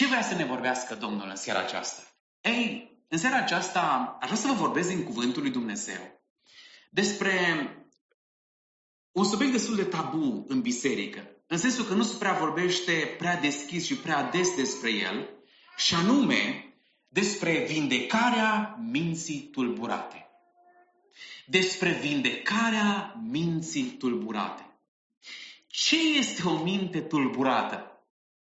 Ce vrea să ne vorbească Domnul în seara aceasta? Ei, în seara aceasta aș vrea să vă vorbesc din Cuvântul lui Dumnezeu despre un subiect destul de tabu în biserică, în sensul că nu se prea vorbește prea deschis și prea des despre el, și anume despre vindecarea minții tulburate. Despre vindecarea minții tulburate. Ce este o minte tulburată?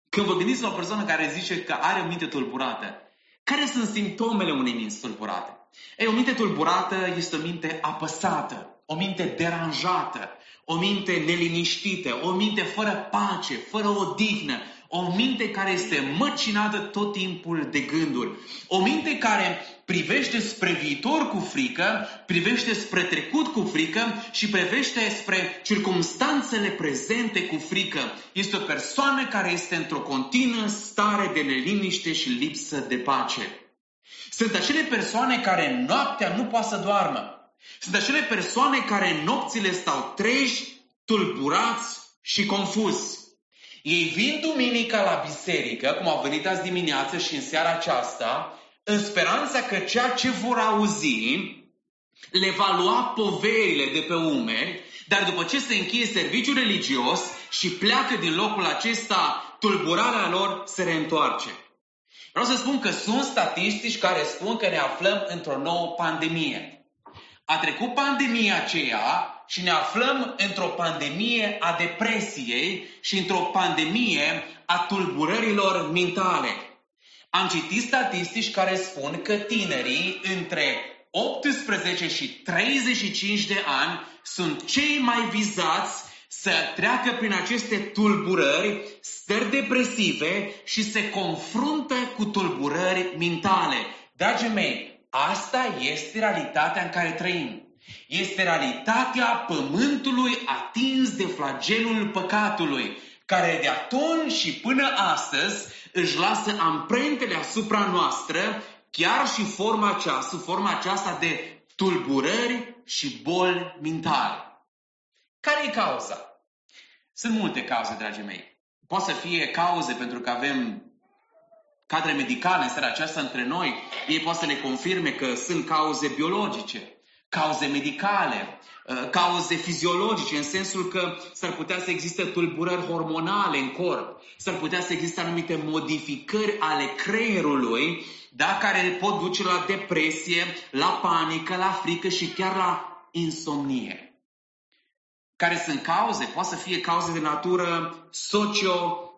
Când vă gândiți la o persoană care zice că are o minte tulburată, care sunt simptomele unei minți tulburate? Ei, o minte tulburată este o minte apăsată, o minte deranjată, o minte neliniștită, o minte fără pace, fără odihnă, o minte care este măcinată tot timpul de gânduri. O minte care privește spre viitor cu frică, privește spre trecut cu frică și privește spre circumstanțele prezente cu frică. Este o persoană care este într-o continuă stare de neliniște și lipsă de pace. Sunt acele persoane care noaptea nu poate să doarmă. Sunt acele persoane care nopțile stau treji, tulburați și confuzi. Ei vin duminica la biserică, cum au venit azi dimineață și în seara aceasta, în speranța că ceea ce vor auzi le va lua poverile de pe umeri, dar după ce se încheie serviciul religios și pleacă din locul acesta, tulburarea lor se reîntoarce. Vreau să spun că sunt statistici care spun că ne aflăm într-o nouă pandemie. A trecut pandemia aceea și ne aflăm într-o pandemie a depresiei și într-o pandemie a tulburărilor mentale. Am citit statistici care spun că tinerii între 18 și 35 de ani sunt cei mai vizați să treacă prin aceste tulburări, stări depresive și se confruntă cu tulburări mentale. Dragii mei, asta este realitatea în care trăim. Este realitatea pământului atins de flagelul păcatului, care de atunci și până astăzi își lasă amprentele asupra noastră, chiar și forma aceasta, forma aceasta de tulburări și boli mentale. Care e cauza? Sunt multe cauze, dragii mei. Poate să fie cauze pentru că avem cadre medicale în seara aceasta între noi. Ei pot să ne confirme că sunt cauze biologice cauze medicale, uh, cauze fiziologice, în sensul că s-ar putea să existe tulburări hormonale în corp, s-ar putea să existe anumite modificări ale creierului, da, care pot duce la depresie, la panică, la frică și chiar la insomnie. Care sunt cauze? Poate să fie cauze de natură socio,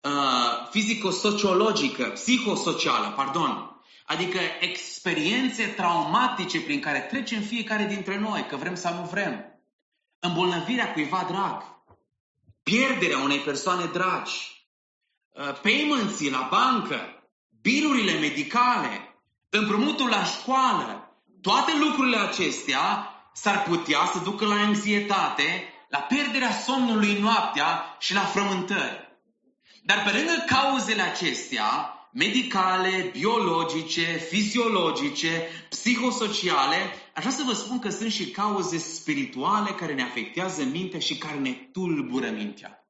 uh, fizico-sociologică, psihosocială, pardon. Adică experiențe traumatice prin care trecem fiecare dintre noi, că vrem sau nu vrem. Îmbolnăvirea cuiva drag. Pierderea unei persoane dragi. Uh, payments la bancă. Bilurile medicale. Împrumutul la școală. Toate lucrurile acestea s-ar putea să ducă la anxietate, la pierderea somnului noaptea și la frământări. Dar pe lângă cauzele acestea, medicale, biologice, fiziologice, psihosociale, aș vrea să vă spun că sunt și cauze spirituale care ne afectează mintea și care ne tulbură mintea.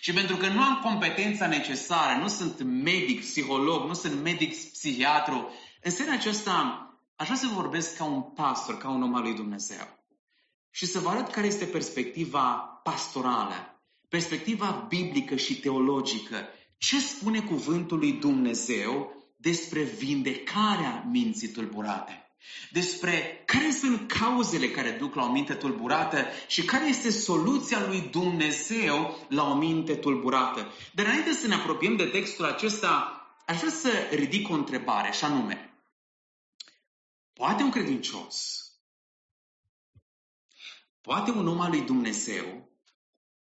Și pentru că nu am competența necesară, nu sunt medic, psiholog, nu sunt medic, psihiatru, în seara aceasta aș vrea să vorbesc ca un pastor, ca un om al lui Dumnezeu. Și să vă arăt care este perspectiva pastorală, perspectiva biblică și teologică ce spune cuvântul lui Dumnezeu despre vindecarea minții tulburate? Despre care sunt cauzele care duc la o minte tulburată și care este soluția lui Dumnezeu la o minte tulburată. Dar înainte să ne apropiem de textul acesta, aș vrea să ridic o întrebare, și anume, poate un credincios, poate un om al lui Dumnezeu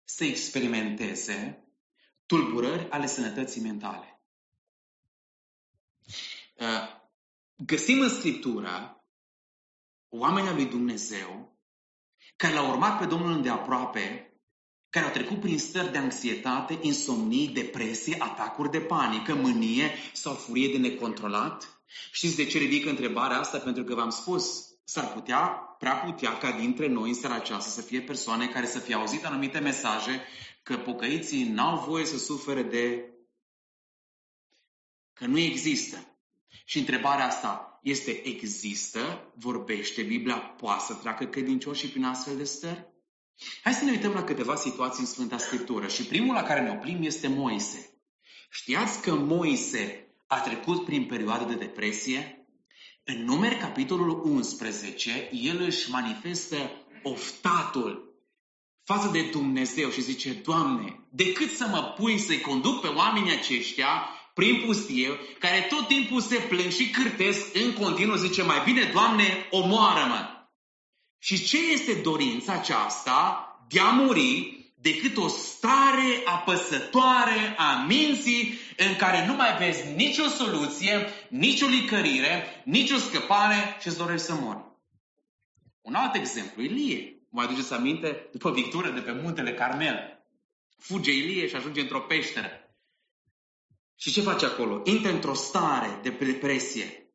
să experimenteze tulburări ale sănătății mentale. Uh, găsim în Scriptură oamenii lui Dumnezeu care l-au urmat pe Domnul îndeaproape, care au trecut prin stări de anxietate, insomnie, depresie, atacuri de panică, mânie sau furie de necontrolat. Știți de ce ridic întrebarea asta? Pentru că v-am spus, s-ar putea, prea putea ca dintre noi în seara aceasta să fie persoane care să fie auzit anumite mesaje că pocăiții n-au voie să sufere de că nu există. Și întrebarea asta este, există? Vorbește Biblia? Poate să treacă credincioșii prin astfel de stări? Hai să ne uităm la câteva situații în Sfânta Scriptură. Și primul la care ne oprim este Moise. Știați că Moise a trecut prin perioadă de depresie? În numeri capitolul 11, el își manifestă oftatul față de Dumnezeu și zice, Doamne, decât să mă pui să-i conduc pe oamenii aceștia prin pustie, care tot timpul se plâng și cârtesc în continuu, zice, mai bine, Doamne, omoară-mă. Și ce este dorința aceasta de a muri decât o stare apăsătoare a minții în care nu mai vezi nicio soluție, nicio licărire, nicio scăpare și îți dorești să mori. Un alt exemplu, Ilie. Mă aduceți aminte? După victoria de pe muntele Carmel. Fuge Ilie și ajunge într-o peșteră. Și ce face acolo? Intră într-o stare de depresie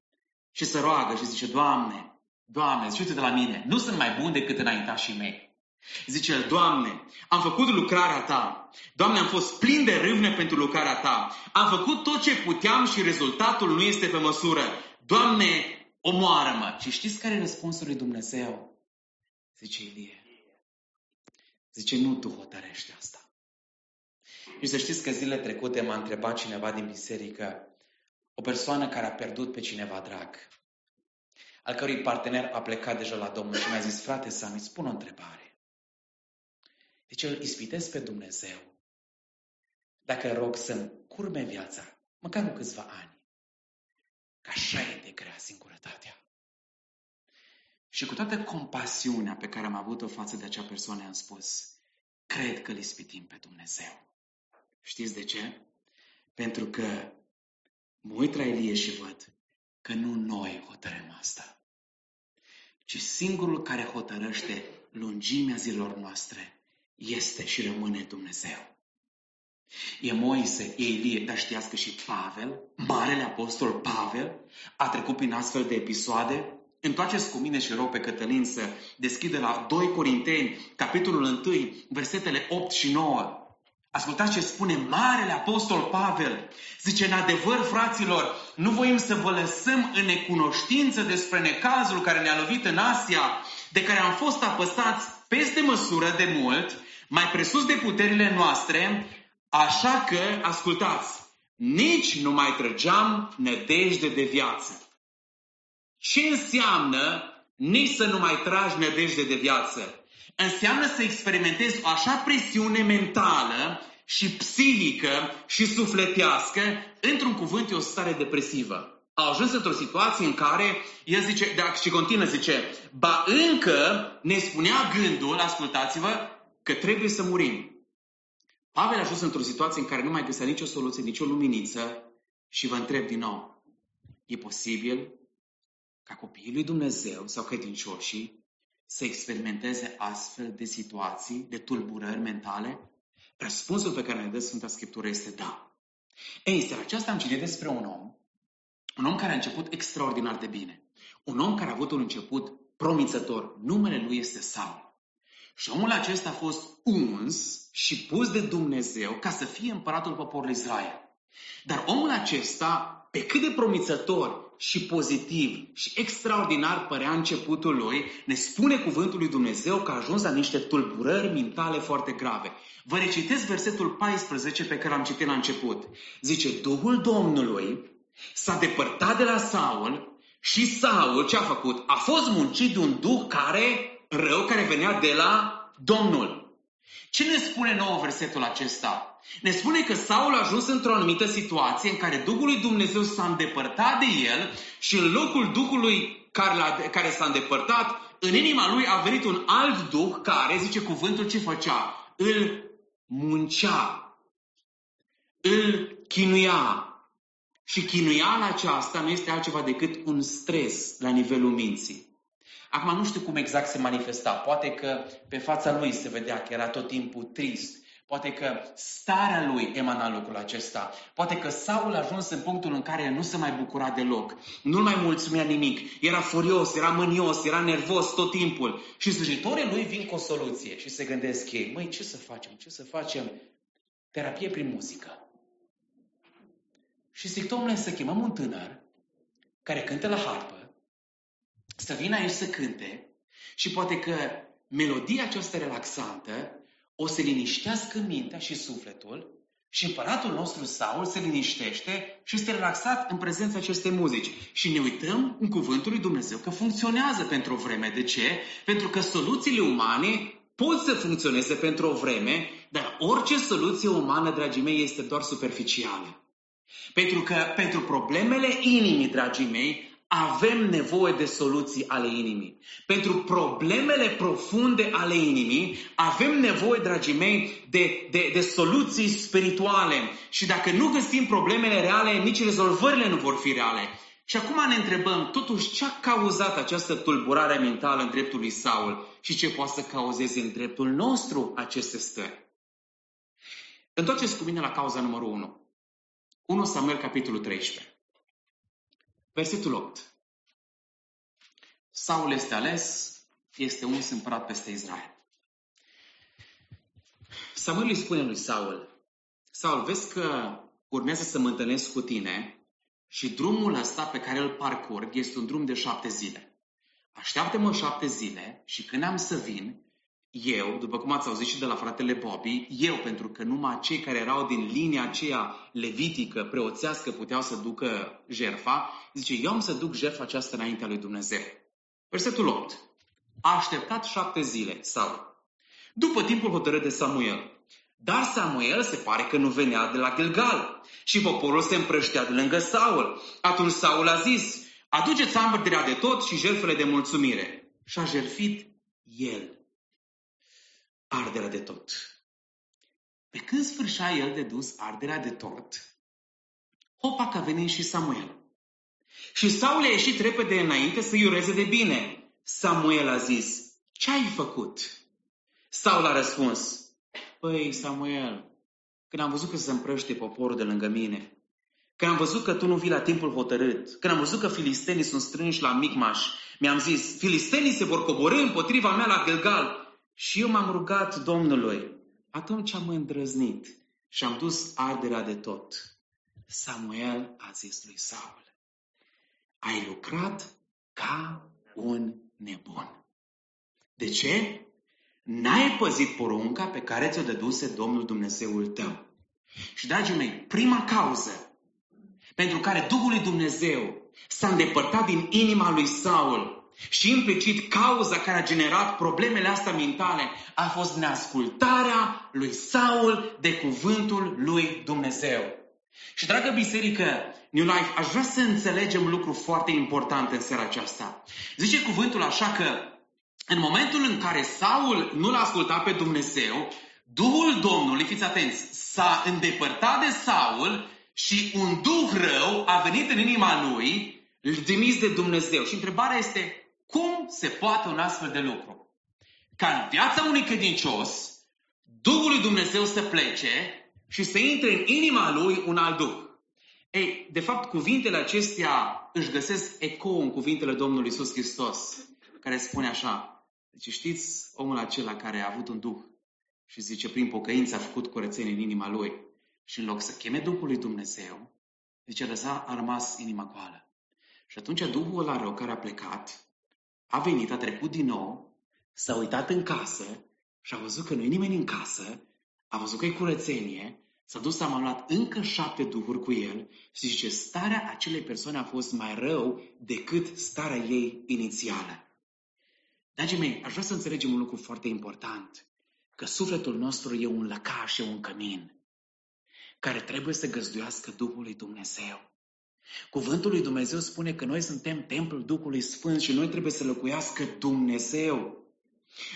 și se roagă și zice, Doamne, Doamne, zice de la mine, nu sunt mai bun decât înaintașii mei. Zice el, Doamne, am făcut lucrarea Ta. Doamne, am fost plin de râvne pentru lucrarea Ta. Am făcut tot ce puteam și rezultatul nu este pe măsură. Doamne, omoară-mă. Și știți care e răspunsul lui Dumnezeu? Zice Ilie. Zice, nu tu hotărești asta. Și să știți că zilele trecute m-a întrebat cineva din biserică, o persoană care a pierdut pe cineva drag, al cărui partener a plecat deja la Domnul și mi-a zis, frate Sami, spun o întrebare. Deci îl ispitesc pe Dumnezeu dacă rog să-mi curme viața, măcar cu câțiva ani. Că așa e de grea singurătatea. Și cu toată compasiunea pe care am avut-o față de acea persoană, am spus, cred că îl ispitim pe Dumnezeu. Știți de ce? Pentru că mă uit la Elie și văd că nu noi hotărâm asta, ci singurul care hotărăște lungimea zilor noastre este și rămâne Dumnezeu. E Moise, e Ilie, dar știați că și Pavel, Marele Apostol Pavel, a trecut prin astfel de episoade? Întoarceți cu mine și rog pe Cătălin să deschide la 2 Corinteni, capitolul 1, versetele 8 și 9. Ascultați ce spune Marele Apostol Pavel. Zice, în adevăr, fraților, nu voim să vă lăsăm în necunoștință despre necazul care ne-a lovit în Asia, de care am fost apăsați peste măsură de mult, mai presus de puterile noastre, așa că, ascultați, nici nu mai trăgeam nădejde de viață. Ce înseamnă nici să nu mai tragi nădejde de viață? Înseamnă să experimentezi o așa presiune mentală și psihică și sufletească, într-un cuvânt, e o stare depresivă. A ajuns într-o situație în care el zice, da, și continuă, zice, ba încă ne spunea gândul, ascultați-vă, că trebuie să murim. Pavel a ajuns într-o situație în care nu mai găsea nicio soluție, nicio luminiță și vă întreb din nou, e posibil ca copiii lui Dumnezeu sau credincioșii să experimenteze astfel de situații, de tulburări mentale? Răspunsul pe care ne dă Sfânta Scriptură este da. Ei, în seara aceasta am citit despre un om, un om care a început extraordinar de bine. Un om care a avut un început promițător. Numele lui este Saul. Și omul acesta a fost uns și pus de Dumnezeu ca să fie împăratul poporului Israel. Dar omul acesta, pe cât de promițător și pozitiv și extraordinar părea începutul lui, ne spune cuvântul lui Dumnezeu că a ajuns la niște tulburări mentale foarte grave. Vă recitesc versetul 14 pe care l-am citit la început. Zice, Duhul Domnului s-a depărtat de la Saul și Saul ce a făcut? A fost muncit de un duh care, rău, care venea de la Domnul. Ce ne spune nouă versetul acesta? Ne spune că Saul a ajuns într-o anumită situație în care Duhul lui Dumnezeu s-a îndepărtat de el și în locul Duhului care, care s-a îndepărtat, în inima lui a venit un alt Duh care, zice cuvântul, ce făcea? Îl muncea, îl chinuia. Și chinuiala aceasta nu este altceva decât un stres la nivelul minții. Acum nu știu cum exact se manifesta. Poate că pe fața lui se vedea că era tot timpul trist. Poate că starea lui emana lucrul acesta. Poate că Saul a ajuns în punctul în care nu se mai bucura deloc. Nu-l mai mulțumea nimic. Era furios, era mânios, era nervos tot timpul. Și slujitorii lui vin cu o soluție și se gândesc ei, măi, ce să facem? Ce să facem? Terapie prin muzică. Și zic, domnule, să chemăm un tânăr care cântă la harpă, să vină aici să cânte și poate că melodia aceasta relaxantă o să liniștească mintea și sufletul și împăratul nostru Saul se liniștește și este relaxat în prezența acestei muzici. Și ne uităm în cuvântul lui Dumnezeu că funcționează pentru o vreme. De ce? Pentru că soluțiile umane pot să funcționeze pentru o vreme, dar orice soluție umană, dragii mei, este doar superficială. Pentru că pentru problemele inimii, dragii mei, avem nevoie de soluții ale inimii. Pentru problemele profunde ale inimii, avem nevoie, dragii mei, de, de, de soluții spirituale. Și dacă nu găsim problemele reale, nici rezolvările nu vor fi reale. Și acum ne întrebăm, totuși, ce a cauzat această tulburare mentală în dreptul lui Saul și ce poate să cauzeze în dreptul nostru aceste stări? Întoarceți cu mine la cauza numărul 1. 1 Samuel, capitolul 13. Versetul 8. Saul este ales, este uns împărat peste Israel. Samuel îi spune lui Saul, Saul, vezi că urmează să mă întâlnesc cu tine și drumul ăsta pe care îl parcurg este un drum de șapte zile. Așteaptă-mă șapte zile și când am să vin, eu, după cum ați auzit și de la fratele Bobby, eu, pentru că numai cei care erau din linia aceea levitică, preoțească, puteau să ducă jerfa, zice, eu am să duc jerfa aceasta înaintea lui Dumnezeu. Versetul 8. A așteptat șapte zile, sau după timpul hotărât de Samuel. Dar Samuel se pare că nu venea de la Gilgal și poporul se împrăștea de lângă Saul. Atunci Saul a zis, aduceți arderea de tot și jertfele de mulțumire. Și a jertfit el arderea de tot. Pe când sfârșea el de dus arderea de tot, hopa că a venit și Samuel. Și Saul a ieșit repede înainte să iureze de bine. Samuel a zis, ce ai făcut? Saul a răspuns, păi Samuel, când am văzut că se împrăște poporul de lângă mine, când am văzut că tu nu vii la timpul hotărât, când am văzut că filistenii sunt strânși la Micmaș, mi-am zis, filistenii se vor coborâ împotriva mea la Gilgal și eu m-am rugat Domnului. Atunci am îndrăznit și am dus arderea de tot. Samuel a zis lui Saul, ai lucrat ca un nebun. De ce? N-ai păzit porunca pe care ți-o dăduse Domnul Dumnezeul tău. Și, dragii mei, prima cauză pentru care Duhul lui Dumnezeu s-a îndepărtat din inima lui Saul și implicit cauza care a generat problemele astea mentale a fost neascultarea lui Saul de cuvântul lui Dumnezeu. Și dragă biserică, New Life, aș vrea să înțelegem lucru foarte important în seara aceasta. Zice cuvântul așa că în momentul în care Saul nu l-a ascultat pe Dumnezeu, Duhul Domnului, fiți atenți, s-a îndepărtat de Saul și un duh rău a venit în inima lui, trimis de Dumnezeu. Și întrebarea este, cum se poate un astfel de lucru? Ca în viața unui credincios, Duhul lui Dumnezeu să plece și să intre în inima lui un alt Duh. Ei, de fapt, cuvintele acestea își găsesc eco în cuvintele Domnului Isus Hristos, care spune așa. Deci știți omul acela care a avut un Duh și zice, prin pocăință a făcut curățenie în inima lui și în loc să cheme Duhul lui Dumnezeu, zice, lăsa, a rămas inima goală. Și atunci Duhul ăla rău care a plecat a venit, a trecut din nou, s-a uitat în casă și a văzut că nu e nimeni în casă, a văzut că e curățenie, s-a dus, a luat încă șapte duhuri cu el și zice, starea acelei persoane a fost mai rău decât starea ei inițială. Dragii mei, aș vrea să înțelegem un lucru foarte important, că sufletul nostru e un lăcaș, e un cămin, care trebuie să găzduiască Duhul lui Dumnezeu. Cuvântul lui Dumnezeu spune că noi suntem templul Duhului Sfânt și noi trebuie să locuiască Dumnezeu.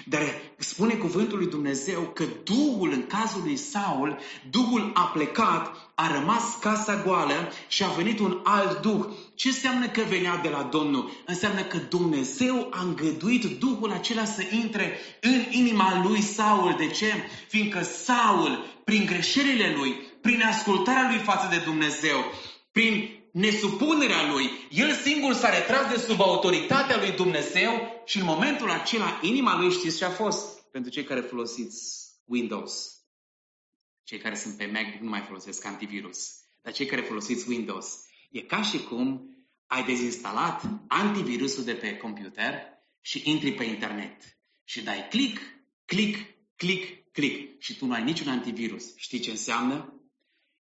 Dar spune cuvântul lui Dumnezeu că Duhul, în cazul lui Saul, Duhul a plecat, a rămas casa goală și a venit un alt Duh. Ce înseamnă că venea de la Domnul? Înseamnă că Dumnezeu a îngăduit Duhul acela să intre în inima lui Saul. De ce? Fiindcă Saul, prin greșelile lui, prin ascultarea lui față de Dumnezeu, prin nesupunerea lui, el singur s-a retras de sub autoritatea lui Dumnezeu și în momentul acela inima lui știți ce a fost? Pentru cei care folosiți Windows. Cei care sunt pe Mac nu mai folosesc antivirus. dar cei care folosiți Windows, e ca și cum ai dezinstalat antivirusul de pe computer și intri pe internet și dai click, click, click, click și tu nu ai niciun antivirus. Știi ce înseamnă?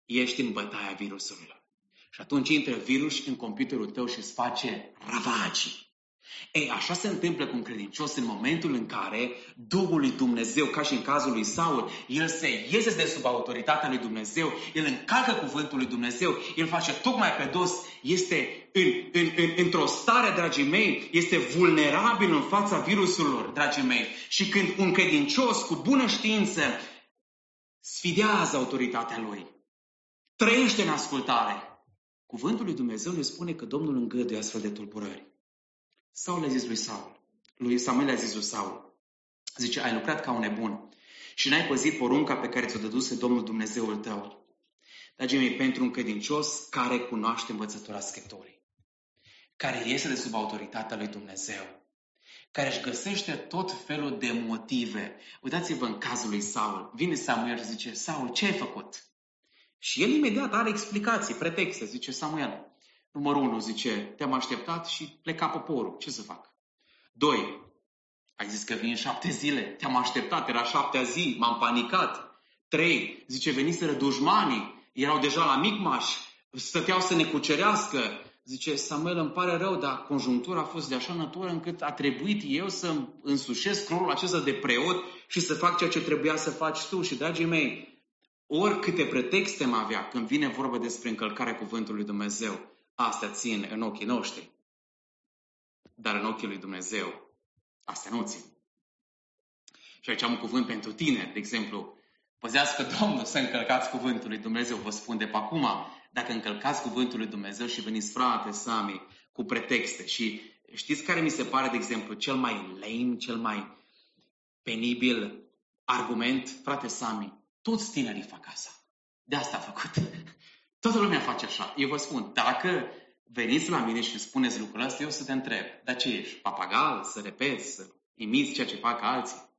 Ești în bătaia virusurilor. Și atunci intră virus în computerul tău și îți face ravagii. Ei, așa se întâmplă cu un credincios în momentul în care Duhul lui Dumnezeu, ca și în cazul lui Saul, el se iese de sub autoritatea lui Dumnezeu, el încalcă cuvântul lui Dumnezeu, el face tocmai pe dos, este în, în, în, într-o stare, dragii mei, este vulnerabil în fața virusurilor, dragii mei. Și când un credincios cu bună știință sfidează autoritatea lui, trăiește în ascultare, cuvântul lui Dumnezeu ne spune că Domnul îngăduie astfel de tulburări. Saul a zis lui Saul, lui Samuel a zis lui Saul, zice, ai lucrat ca un nebun și n-ai păzit porunca pe care ți-o dăduse Domnul Dumnezeul tău. Dragii mei, pentru un credincios care cunoaște învățătura Scripturii, care iese de sub autoritatea lui Dumnezeu, care își găsește tot felul de motive. Uitați-vă în cazul lui Saul. Vine Samuel și zice, Saul, ce ai făcut? Și el imediat are explicații, pretexte. Zice Samuel, Numărul 1 zice, te-am așteptat și pleca poporul. Ce să fac? 2. Ai zis că vin șapte zile. Te-am așteptat, era șaptea zi, m-am panicat. 3. Zice, veniseră dușmanii, erau deja la Micmaș, stăteau să ne cucerească. Zice, Samuel, îmi pare rău, dar conjunctura a fost de așa natură încât a trebuit eu să însușesc rolul acesta de preot și să fac ceea ce trebuia să faci tu. Și, dragii mei, oricâte pretexte mă avea când vine vorba despre încălcarea cuvântului Dumnezeu, Astea țin în ochii noștri. Dar în ochii lui Dumnezeu, astea nu țin. Și aici am un cuvânt pentru tine, de exemplu, păzească Domnul să încălcați cuvântul lui Dumnezeu, vă spun de pe acum, dacă încălcați cuvântul lui Dumnezeu și veniți frate, Sami, cu pretexte și știți care mi se pare, de exemplu, cel mai lame, cel mai penibil argument, frate Sami, toți tinerii fac asta. De asta a făcut. Toată lumea face așa. Eu vă spun, dacă veniți la mine și îmi spuneți lucrul ăsta, eu să te întreb, dar ce ești? Papagal? Să repeți? Să imiți ceea ce fac alții?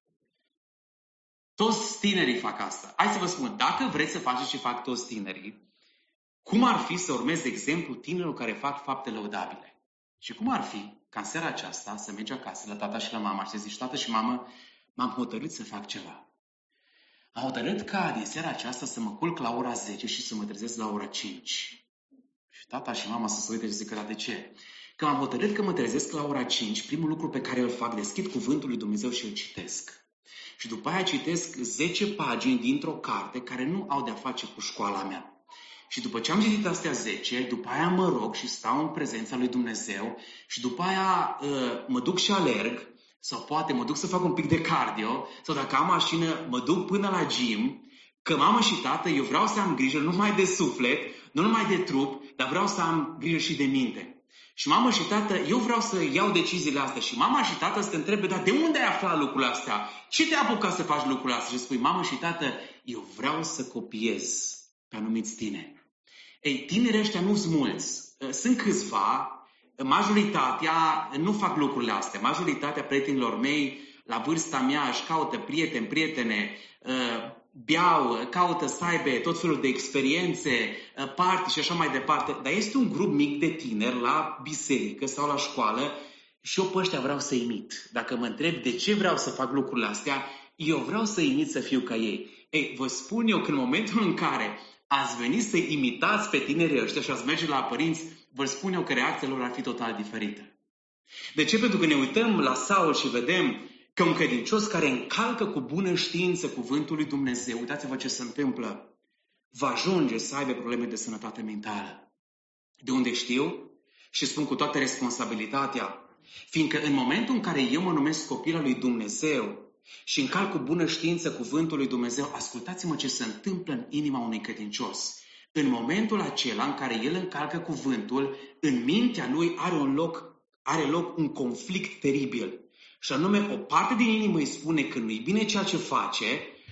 Toți tinerii fac asta. Hai să vă spun, dacă vreți să faceți ce fac toți tinerii, cum ar fi să urmezi exemplu tinerilor care fac fapte lăudabile? Și cum ar fi ca în seara aceasta să mergi acasă la tata și la mama și să zici, tată și mamă, m-am hotărât să fac ceva. Am hotărât ca din seara aceasta să mă culc la ora 10 și să mă trezesc la ora 5. Și tata și mama să se uite și zică, dar de ce? Că am hotărât că mă trezesc la ora 5, primul lucru pe care îl fac, deschid cuvântul lui Dumnezeu și îl citesc. Și după aia citesc 10 pagini dintr-o carte care nu au de-a face cu școala mea. Și după ce am citit astea 10, după aia mă rog și stau în prezența lui Dumnezeu și după aia uh, mă duc și alerg sau poate mă duc să fac un pic de cardio, sau dacă am mașină, mă duc până la gym, că mamă și tată, eu vreau să am grijă nu numai de suflet, nu numai de trup, dar vreau să am grijă și de minte. Și mamă și tată, eu vreau să iau deciziile astea. Și mama și tată să te întrebe, dar de unde ai aflat lucrurile astea? Ce te-a apucat să faci lucrurile astea? Și spui, mamă și tată, eu vreau să copiez pe anumiți tineri. Ei, tinerii ăștia nu sunt mulți. Sunt câțiva majoritatea nu fac lucrurile astea. Majoritatea prietenilor mei la vârsta mea își caută prieteni, prietene, ă, beau, caută să aibă tot felul de experiențe, ă, party și așa mai departe. Dar este un grup mic de tineri la biserică sau la școală și eu pe ăștia vreau să imit. Dacă mă întreb de ce vreau să fac lucrurile astea, eu vreau să imit să fiu ca ei. Ei, vă spun eu că în momentul în care ați venit să imitați pe tinerii ăștia și ați merge la părinți, vă spun eu că reacția lor ar fi total diferită. De ce? Pentru că ne uităm la Saul și vedem că un credincios care încalcă cu bună știință cuvântul lui Dumnezeu, uitați-vă ce se întâmplă, va ajunge să aibă probleme de sănătate mentală. De unde știu? Și spun cu toată responsabilitatea, fiindcă în momentul în care eu mă numesc copilul lui Dumnezeu, și încalc cu bună știință cuvântul lui Dumnezeu, ascultați-mă ce se întâmplă în inima unui credincios. În momentul acela în care el încalcă cuvântul, în mintea lui are, un loc, are loc un conflict teribil. Și anume, o parte din inimă îi spune că nu-i bine ceea ce face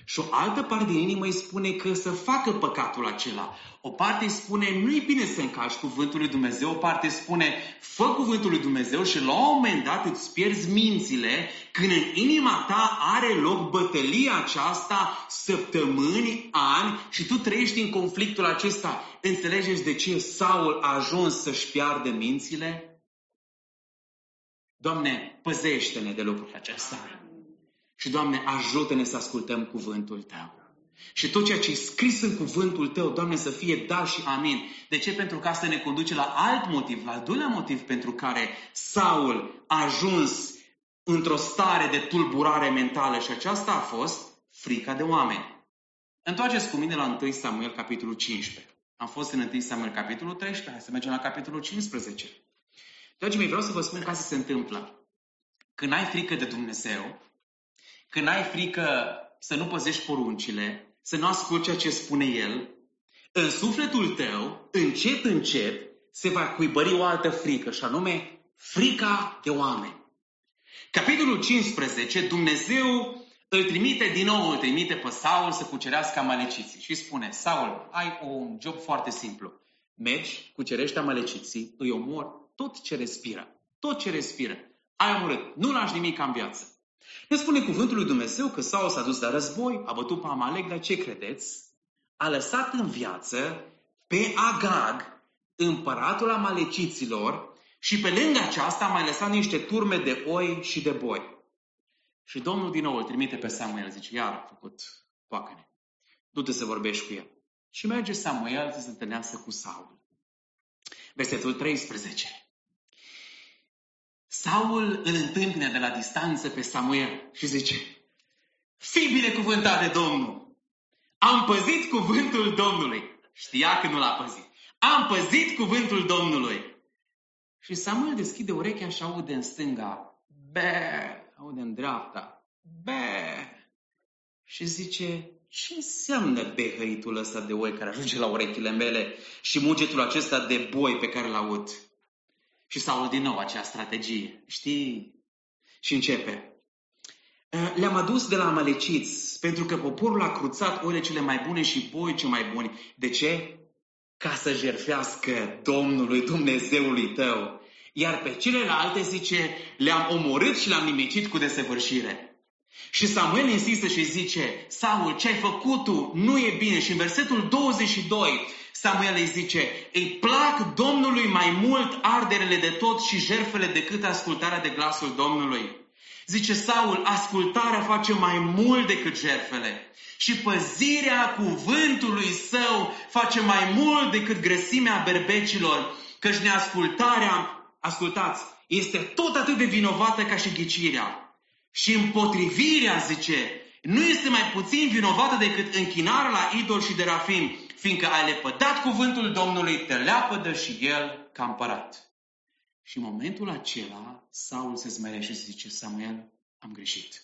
Și o altă parte din inimă îi spune că să facă păcatul acela. O parte îi spune, nu-i bine să încalci cuvântul lui Dumnezeu. O parte spune, fă cuvântul lui Dumnezeu și la un moment dat îți pierzi mințile când în inima ta are loc bătălia aceasta săptămâni, ani și tu trăiești în conflictul acesta. Înțelegeți de ce Saul a ajuns să-și piardă mințile? Doamne, păzește-ne de lucrul acesta. Și, Doamne, ajută-ne să ascultăm cuvântul Tău. Și tot ceea ce e scris în cuvântul Tău, Doamne, să fie da și amin. De ce? Pentru că asta ne conduce la alt motiv, la al doilea motiv pentru care Saul a ajuns într-o stare de tulburare mentală și aceasta a fost frica de oameni. Întoarceți cu mine la 1 Samuel, capitolul 15. Am fost în 1 Samuel, capitolul 13, hai să mergem la capitolul 15. Dragii mei, vreau să vă spun ca să se întâmplă. Când ai frică de Dumnezeu, când ai frică să nu păzești poruncile, să nu asculti ceea ce spune El, în sufletul tău, încet, încet, se va cuibări o altă frică, și anume frica de oameni. Capitolul 15, Dumnezeu îl trimite din nou, îl trimite pe Saul să cucerească amaleciții și spune, Saul, ai un job foarte simplu. Mergi, cucerești amaleciții, îi omor tot ce respiră. Tot ce respiră. Ai omorât. Nu lași nimic în viață. Ne spune cuvântul lui Dumnezeu că Saul s-a dus la război, a bătut pe Amalek, dar ce credeți? A lăsat în viață pe Agag, împăratul amaleciților, și pe lângă aceasta a mai lăsat niște turme de oi și de boi. Și Domnul din nou îl trimite pe Samuel, zice, iar a făcut poacăne. Du-te să vorbești cu el. Și merge Samuel să se întâlnească cu Saul. Versetul 13. Saul îl întâmpină de la distanță pe Samuel și zice, Fii binecuvântat de Domnul! Am păzit cuvântul Domnului. Știa că nu l-a păzit. Am păzit cuvântul Domnului. Și Samuel deschide urechea și aude în stânga, be, aude în dreapta, be. Și zice, ce înseamnă behăitul ăsta de oi care ajunge la urechile mele și mugetul acesta de boi pe care l aud? Și Saul din nou acea strategie. Știi? Și începe. Le-am adus de la amaleciți, pentru că poporul a cruțat oile cele mai bune și boi cei mai buni. De ce? Ca să jerfească Domnului Dumnezeului tău. Iar pe celelalte, zice, le-am omorât și le-am nimicit cu desăvârșire. Și Samuel insistă și zice, Saul, ce ai făcut tu nu e bine. Și în versetul 22, Samuel îi zice, îi plac Domnului mai mult arderele de tot și jerfele decât ascultarea de glasul Domnului. Zice Saul, ascultarea face mai mult decât jerfele. Și păzirea cuvântului său face mai mult decât grăsimea berbecilor. Căci neascultarea, ascultați, este tot atât de vinovată ca și ghicirea. Și împotrivirea, zice, nu este mai puțin vinovată decât închinarea la idol și de rafin, fiindcă ai lepădat cuvântul Domnului, te leapădă și el ca împărat. Și în momentul acela, Saul se smerește și zice, Samuel, am greșit.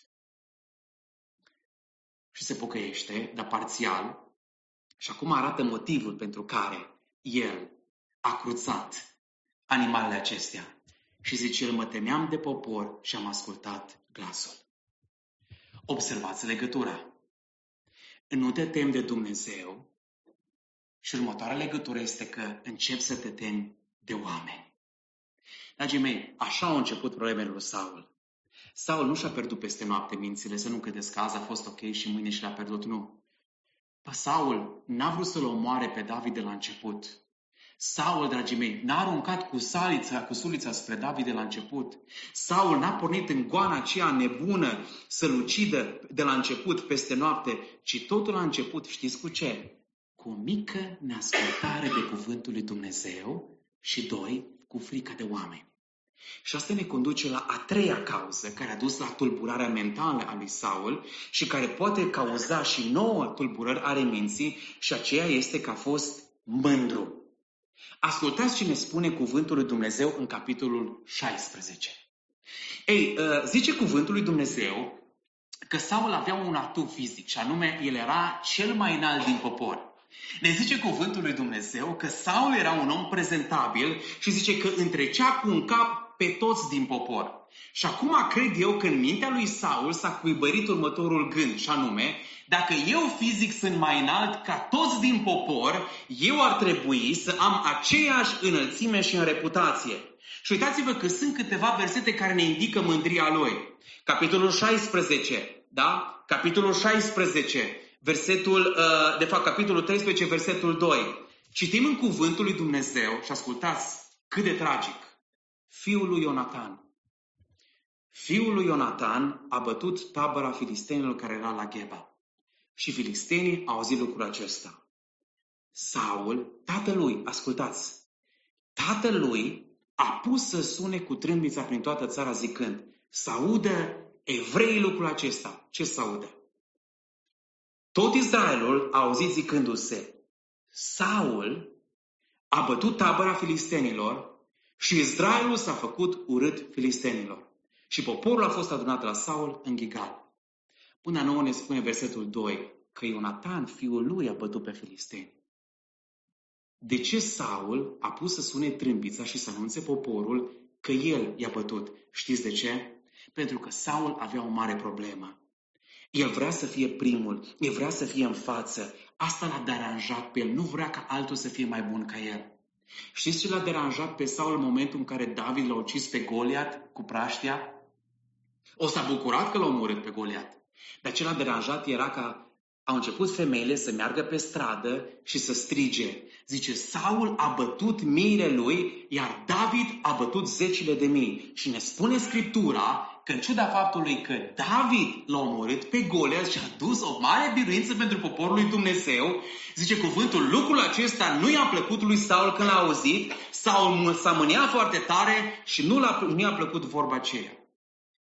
Și se pocăiește, dar parțial, și acum arată motivul pentru care el a cruțat animalele acestea. Și zice, el mă temeam de popor și am ascultat glasul. Observați legătura. Nu te temi de Dumnezeu și următoarea legătură este că încep să te temi de oameni. Dragii mei, așa au început problemele lui Saul. Saul nu și-a pierdut peste noapte mințile, să nu credeți că azi a fost ok și mâine și l-a pierdut, nu. Pă Saul n-a vrut să-l omoare pe David de la început. Saul, dragii mei, n-a aruncat cu salița, cu sulița spre David de la început. Saul n-a pornit în goana aceea nebună să-l ucidă de la început, peste noapte, ci totul a început, știți cu ce? Cu o mică neascultare de cuvântul lui Dumnezeu și, doi, cu frica de oameni. Și asta ne conduce la a treia cauză care a dus la tulburarea mentală a lui Saul și care poate cauza și nouă tulburări ale minții și aceea este că a fost mândru. Ascultați ce ne spune cuvântul lui Dumnezeu în capitolul 16. Ei, uh, zice cuvântul lui Dumnezeu că Saul avea un atu fizic și anume el era cel mai înalt din popor. Ne zice cuvântul lui Dumnezeu că Saul era un om prezentabil și zice că întrecea cu un cap pe toți din popor. Și acum cred eu că în mintea lui Saul s-a cuibărit următorul gând, și anume, dacă eu fizic sunt mai înalt ca toți din popor, eu ar trebui să am aceeași înălțime și în reputație. Și uitați-vă că sunt câteva versete care ne indică mândria lui. Capitolul 16, da? Capitolul 16, versetul, uh, de fapt, capitolul 13, versetul 2. Citim în cuvântul lui Dumnezeu și ascultați cât de tragic. Fiul lui Ionatan. Fiul lui Ionatan a bătut tabăra filistenilor care era la Gheba. Și filistenii au auzit lucrul acesta. Saul, tatălui, ascultați, tatălui a pus să sune cu trâmbița prin toată țara zicând, să audă evrei lucrul acesta. Ce să audă? Tot Israelul a auzit zicându-se, Saul a bătut tabăra filistenilor și Israelul s-a făcut urât filistenilor. Și poporul a fost adunat la Saul în Gigal. Până nouă ne spune versetul 2 că Ionatan, fiul lui, a bătut pe filisteni. De ce Saul a pus să sune trâmbița și să anunțe poporul că el i-a bătut? Știți de ce? Pentru că Saul avea o mare problemă. El vrea să fie primul, el vrea să fie în față. Asta l-a deranjat pe el, nu vrea ca altul să fie mai bun ca el. Știți ce l-a deranjat pe Saul în momentul în care David l-a ucis pe Goliat cu praștia? O s-a bucurat că l-a omorât pe Goliat. Dar ce l-a deranjat era că au început femeile să meargă pe stradă și să strige. Zice, Saul a bătut miile lui, iar David a bătut zecile de mii. Și ne spune Scriptura că în ciuda faptului că David l-a omorât pe Goliat și a dus o mare biruință pentru poporul lui Dumnezeu, zice cuvântul, lucrul acesta nu i-a plăcut lui Saul când l-a auzit, Saul s-a mâniat foarte tare și nu, l-a, nu i-a plăcut vorba aceea.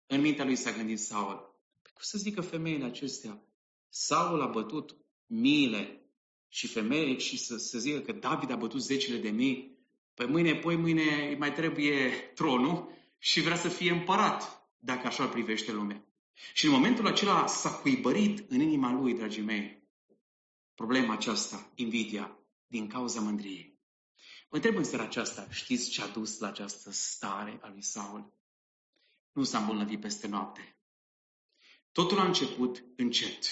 În mintea lui s-a gândit Saul, păi cum să zică femeile acestea? Saul a bătut miile și femeile și să, să zică că David a bătut zecile de mii, păi mâine, poi mâine mai trebuie tronul și vrea să fie împărat dacă așa privește lumea. Și în momentul acela s-a cuibărit în inima lui, dragii mei, problema aceasta, invidia, din cauza mândriei. Vă întreb în seara aceasta, știți ce a dus la această stare a lui Saul? Nu s-a îmbolnăvit peste noapte. Totul a început încet.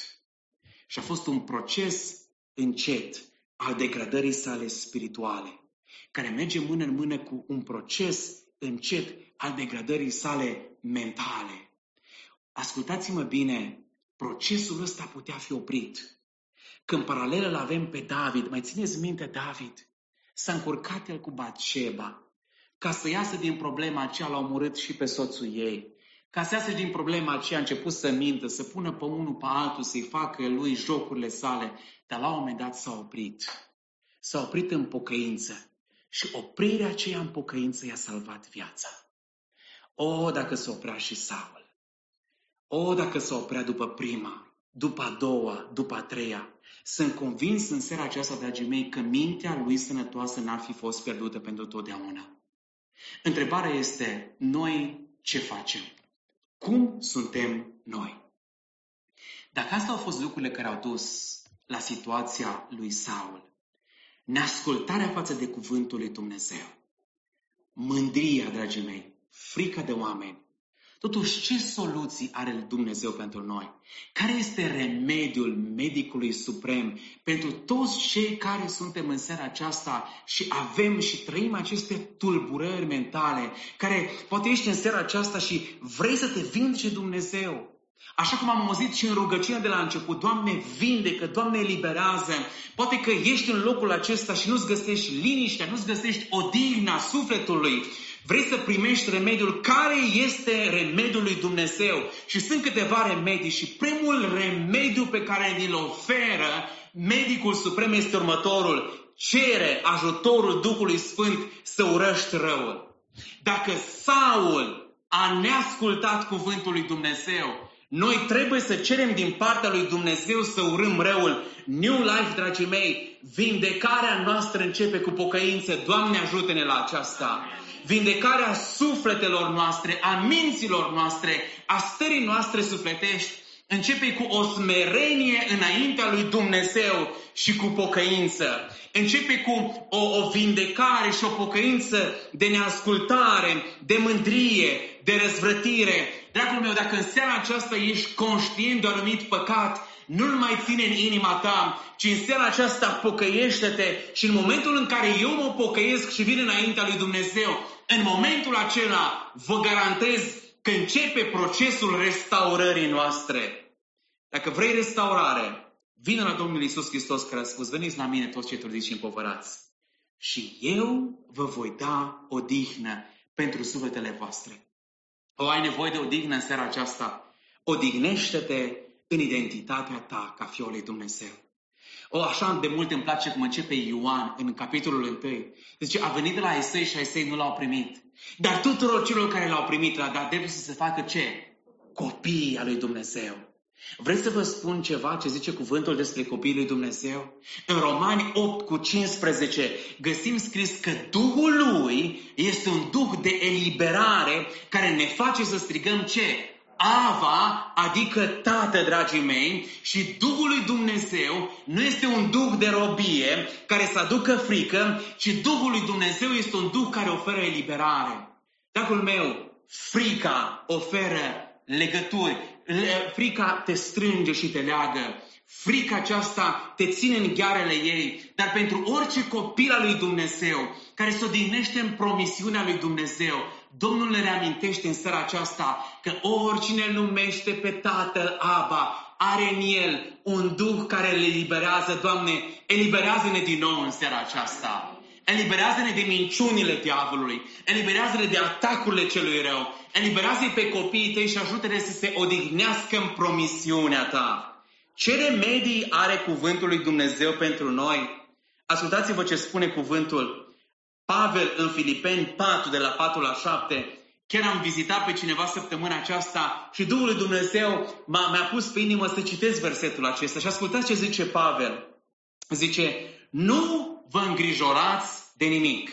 Și a fost un proces încet al degradării sale spirituale, care merge mână în mână cu un proces încet al degradării sale mentale. Ascultați-mă bine, procesul ăsta putea fi oprit. Când paralel îl avem pe David, mai țineți minte David? S-a încurcat el cu Batșeba ca să iasă din problema aceea, l-a omorât și pe soțul ei. Ca să iasă din problema aceea, a început să mintă, să pună pe unul pe altul, să-i facă lui jocurile sale, dar la un moment dat s-a oprit. S-a oprit în pocăință. Și oprirea aceea în pocăință i-a salvat viața. O, dacă se oprea și Saul! O, dacă se oprea după prima, după a doua, după a treia. Sunt convins în seara aceasta, dragii mei, că mintea lui sănătoasă n-ar fi fost pierdută pentru totdeauna. Întrebarea este, noi ce facem? Cum suntem noi? Dacă astea au fost lucrurile care au dus la situația lui Saul, neascultarea față de cuvântul lui Dumnezeu, mândria, dragii mei, frica de oameni. Totuși, ce soluții are Dumnezeu pentru noi? Care este remediul medicului suprem pentru toți cei care suntem în seara aceasta și avem și trăim aceste tulburări mentale, care poate ești în seara aceasta și vrei să te vindece Dumnezeu? Așa cum am auzit și în rugăciunea de la început, Doamne, vindecă, Doamne, eliberează. Poate că ești în locul acesta și nu-ți găsești liniștea, nu-ți găsești odihna sufletului. Vrei să primești remediul? Care este remediul lui Dumnezeu? Și sunt câteva remedii și primul remediu pe care ni-l oferă medicul suprem este următorul. Cere ajutorul Duhului Sfânt să urăști răul. Dacă Saul a neascultat cuvântul lui Dumnezeu, noi trebuie să cerem din partea lui Dumnezeu să urâm răul. New Life, dragii mei, vindecarea noastră începe cu pocăință. Doamne, ajută-ne la aceasta. Vindecarea sufletelor noastre, a minților noastre, a stării noastre sufletești, Începe cu o smerenie înaintea lui Dumnezeu și cu pocăință. Începe cu o, o vindecare și o pocăință de neascultare, de mândrie, de răzvrătire. Dragul meu, dacă în seara aceasta ești conștient de un anumit păcat, nu-l mai ține în inima ta, ci în seara aceasta pocăiește-te și în momentul în care eu mă pocăiesc și vin înaintea lui Dumnezeu, în momentul acela vă garantez că începe procesul restaurării noastre. Dacă vrei restaurare, vină la Domnul Isus Hristos care a spus, veniți la mine toți cei trudiți și împovărați. Și eu vă voi da odihnă pentru sufletele voastre. O ai nevoie de odihnă în seara aceasta. Odihnește-te în identitatea ta ca fiul lui Dumnezeu. O, așa de mult îmi place cum începe Ioan în capitolul 1. Zice, a venit de la Esei și Esei nu l-au primit. Dar tuturor celor care l-au primit l-a dat dreptul să se facă ce? Copiii al lui Dumnezeu. Vreți să vă spun ceva ce zice cuvântul despre copiii lui Dumnezeu? În Romani 8 cu 15 găsim scris că Duhul lui este un duh de eliberare care ne face să strigăm ce? Ava, adică Tată, dragii mei, și Duhul lui Dumnezeu nu este un duh de robie care să aducă frică, ci Duhul lui Dumnezeu este un duh care oferă eliberare. Dragul meu, frica oferă legături, frica te strânge și te leagă. Frica aceasta te ține în ghearele ei, dar pentru orice copil al lui Dumnezeu care se odihnește în promisiunea lui Dumnezeu, Domnul le reamintește în seara aceasta că oricine îl numește pe Tatăl Aba, are în el un Duh care le eliberează. Doamne, eliberează-ne din nou în seara aceasta. Eliberează-ne de minciunile diavolului. Eliberează-ne de atacurile celui rău. Eliberează-i pe copiii tăi și ajută-ne să se odihnească în promisiunea ta. Ce remedii are cuvântul lui Dumnezeu pentru noi? Ascultați-vă ce spune cuvântul. Pavel în Filipeni 4, de la 4 la 7, Chiar am vizitat pe cineva săptămâna aceasta și Duhul lui Dumnezeu m-a, mi-a pus pe inimă să citesc versetul acesta. Și ascultați ce zice Pavel. Zice, nu vă îngrijorați de nimic.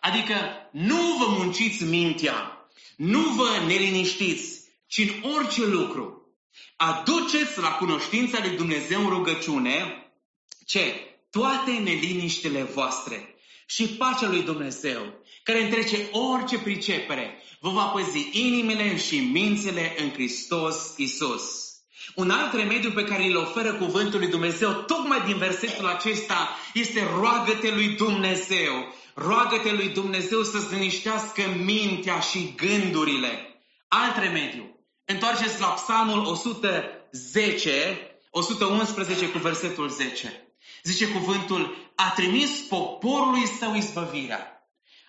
Adică nu vă munciți mintea, nu vă neliniștiți, ci în orice lucru aduceți la cunoștința lui Dumnezeu în rugăciune ce? Toate neliniștile voastre și pacea lui Dumnezeu, care întrece orice pricepere, vă va păzi inimile și mințile în Hristos Isus. Un alt remediu pe care îl oferă cuvântul lui Dumnezeu, tocmai din versetul acesta, este roagă-te lui Dumnezeu. Roagă-te lui Dumnezeu să-ți liniștească mintea și gândurile. Alt remediu. Întoarceți la Psalmul 110, 111 cu versetul 10. Zice cuvântul, a trimis poporului său izbăvirea.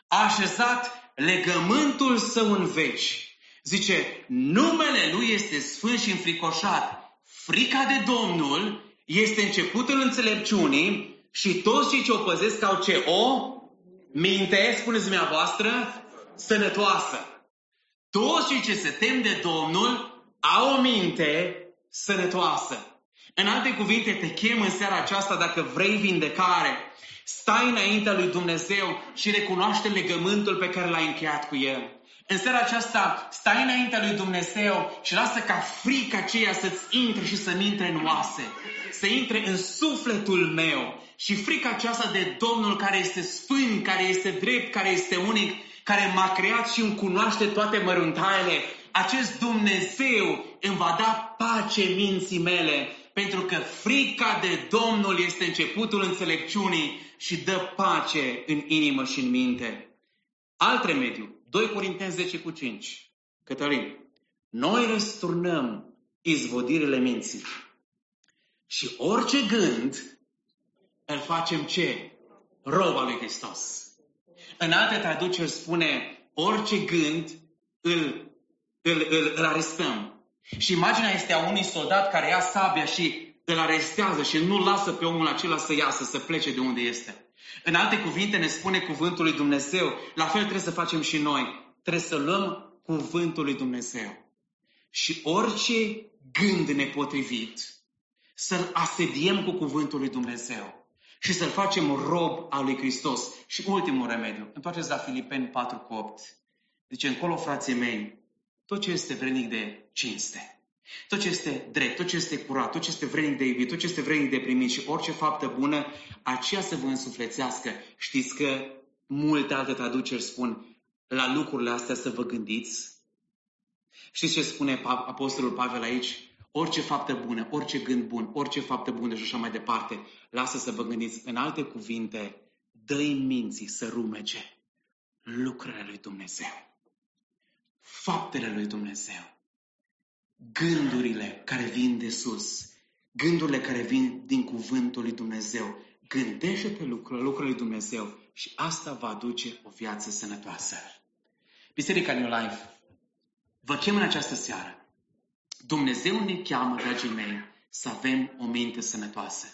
A așezat legământul său în veci Zice, numele lui este sfânt și înfricoșat. Frica de Domnul este începutul înțelepciunii și toți cei ce o păzesc au ce? O minte, spuneți dumneavoastră, sănătoasă. Toți cei ce se tem de Domnul au o minte sănătoasă. În alte cuvinte, te chem în seara aceasta dacă vrei vindecare. Stai înaintea lui Dumnezeu și recunoaște legământul pe care l-ai încheiat cu El. În seara aceasta, stai înaintea lui Dumnezeu și lasă ca frica aceea să-ți intre și să-mi intre în oase, să intre în sufletul meu. Și frica aceasta de Domnul care este sfânt, care este drept, care este unic, care m-a creat și îmi cunoaște toate măruntaiele, acest Dumnezeu îmi va da pace minții mele, pentru că frica de Domnul este începutul înțelepciunii și dă pace în inimă și în minte. Alt remediu, 2 Corinteni 10 cu 5. Cătălin, noi răsturnăm izvodirile minții. Și orice gând îl facem ce? Roba lui Hristos. În alte traduceri spune orice gând îl, îl, îl, îl arestăm. Și imaginea este a unui soldat care ia sabia și îl arestează și nu lasă pe omul acela să iasă, să plece de unde este. În alte cuvinte ne spune cuvântul lui Dumnezeu, la fel trebuie să facem și noi. Trebuie să luăm cuvântul lui Dumnezeu. Și orice gând nepotrivit, să-l asediem cu cuvântul lui Dumnezeu și să-l facem rob al lui Hristos. Și ultimul remediu, întoarceți la Filipeni 4 cu 8. Zice, încolo, frații mei, tot ce este vrenic de cinste, Tot ce este drept, tot ce este curat, tot ce este vrednic de iubit, tot ce este vrednic de primit și orice faptă bună, aceea să vă însuflețească. Știți că multe alte traduceri spun la lucrurile astea să vă gândiți? Știți ce spune Apostolul Pavel aici? Orice faptă bună, orice gând bun, orice faptă bună și așa mai departe, lasă să vă gândiți. În alte cuvinte, dă-i minții să rumece lucrurile lui Dumnezeu. Faptele lui Dumnezeu. Gândurile care vin de sus. Gândurile care vin din cuvântul lui Dumnezeu. Gândește-te lucrurile, lucrurile lui Dumnezeu și asta va aduce o viață sănătoasă. Biserica New Life vă chem în această seară. Dumnezeu ne cheamă, dragii mei, să avem o minte sănătoasă.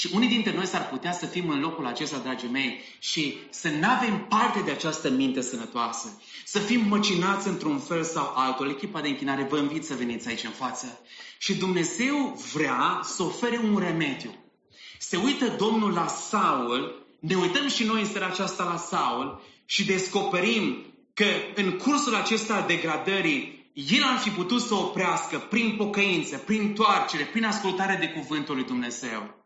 Și unii dintre noi s-ar putea să fim în locul acesta, dragii mei, și să nu avem parte de această minte sănătoasă. Să fim măcinați într-un fel sau altul. Echipa de închinare vă invit să veniți aici în față. Și Dumnezeu vrea să ofere un remediu. Se uită Domnul la Saul, ne uităm și noi în seara aceasta la Saul și descoperim că în cursul acesta al degradării, el ar fi putut să oprească prin pocăință, prin toarcere, prin ascultare de cuvântul lui Dumnezeu.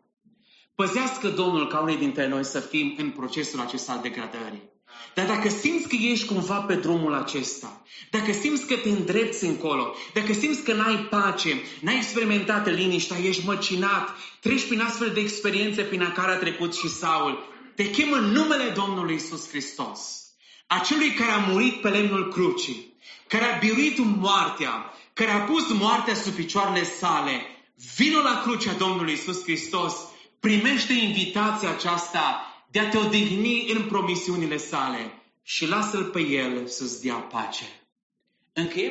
Păzească Domnul ca unii dintre noi să fim în procesul acesta al degradării. Dar dacă simți că ești cumva pe drumul acesta, dacă simți că te îndrepți încolo, dacă simți că n-ai pace, n-ai experimentat liniștea, ești măcinat, treci prin astfel de experiențe prin care a trecut și Saul, te chem în numele Domnului Isus Hristos acelui care a murit pe lemnul crucii, care a biruit moartea, care a pus moartea sub picioarele sale, vino la crucea Domnului Isus Hristos, primește invitația aceasta de a te odihni în promisiunile sale și lasă-L pe El să-ți dea pace. Încheiem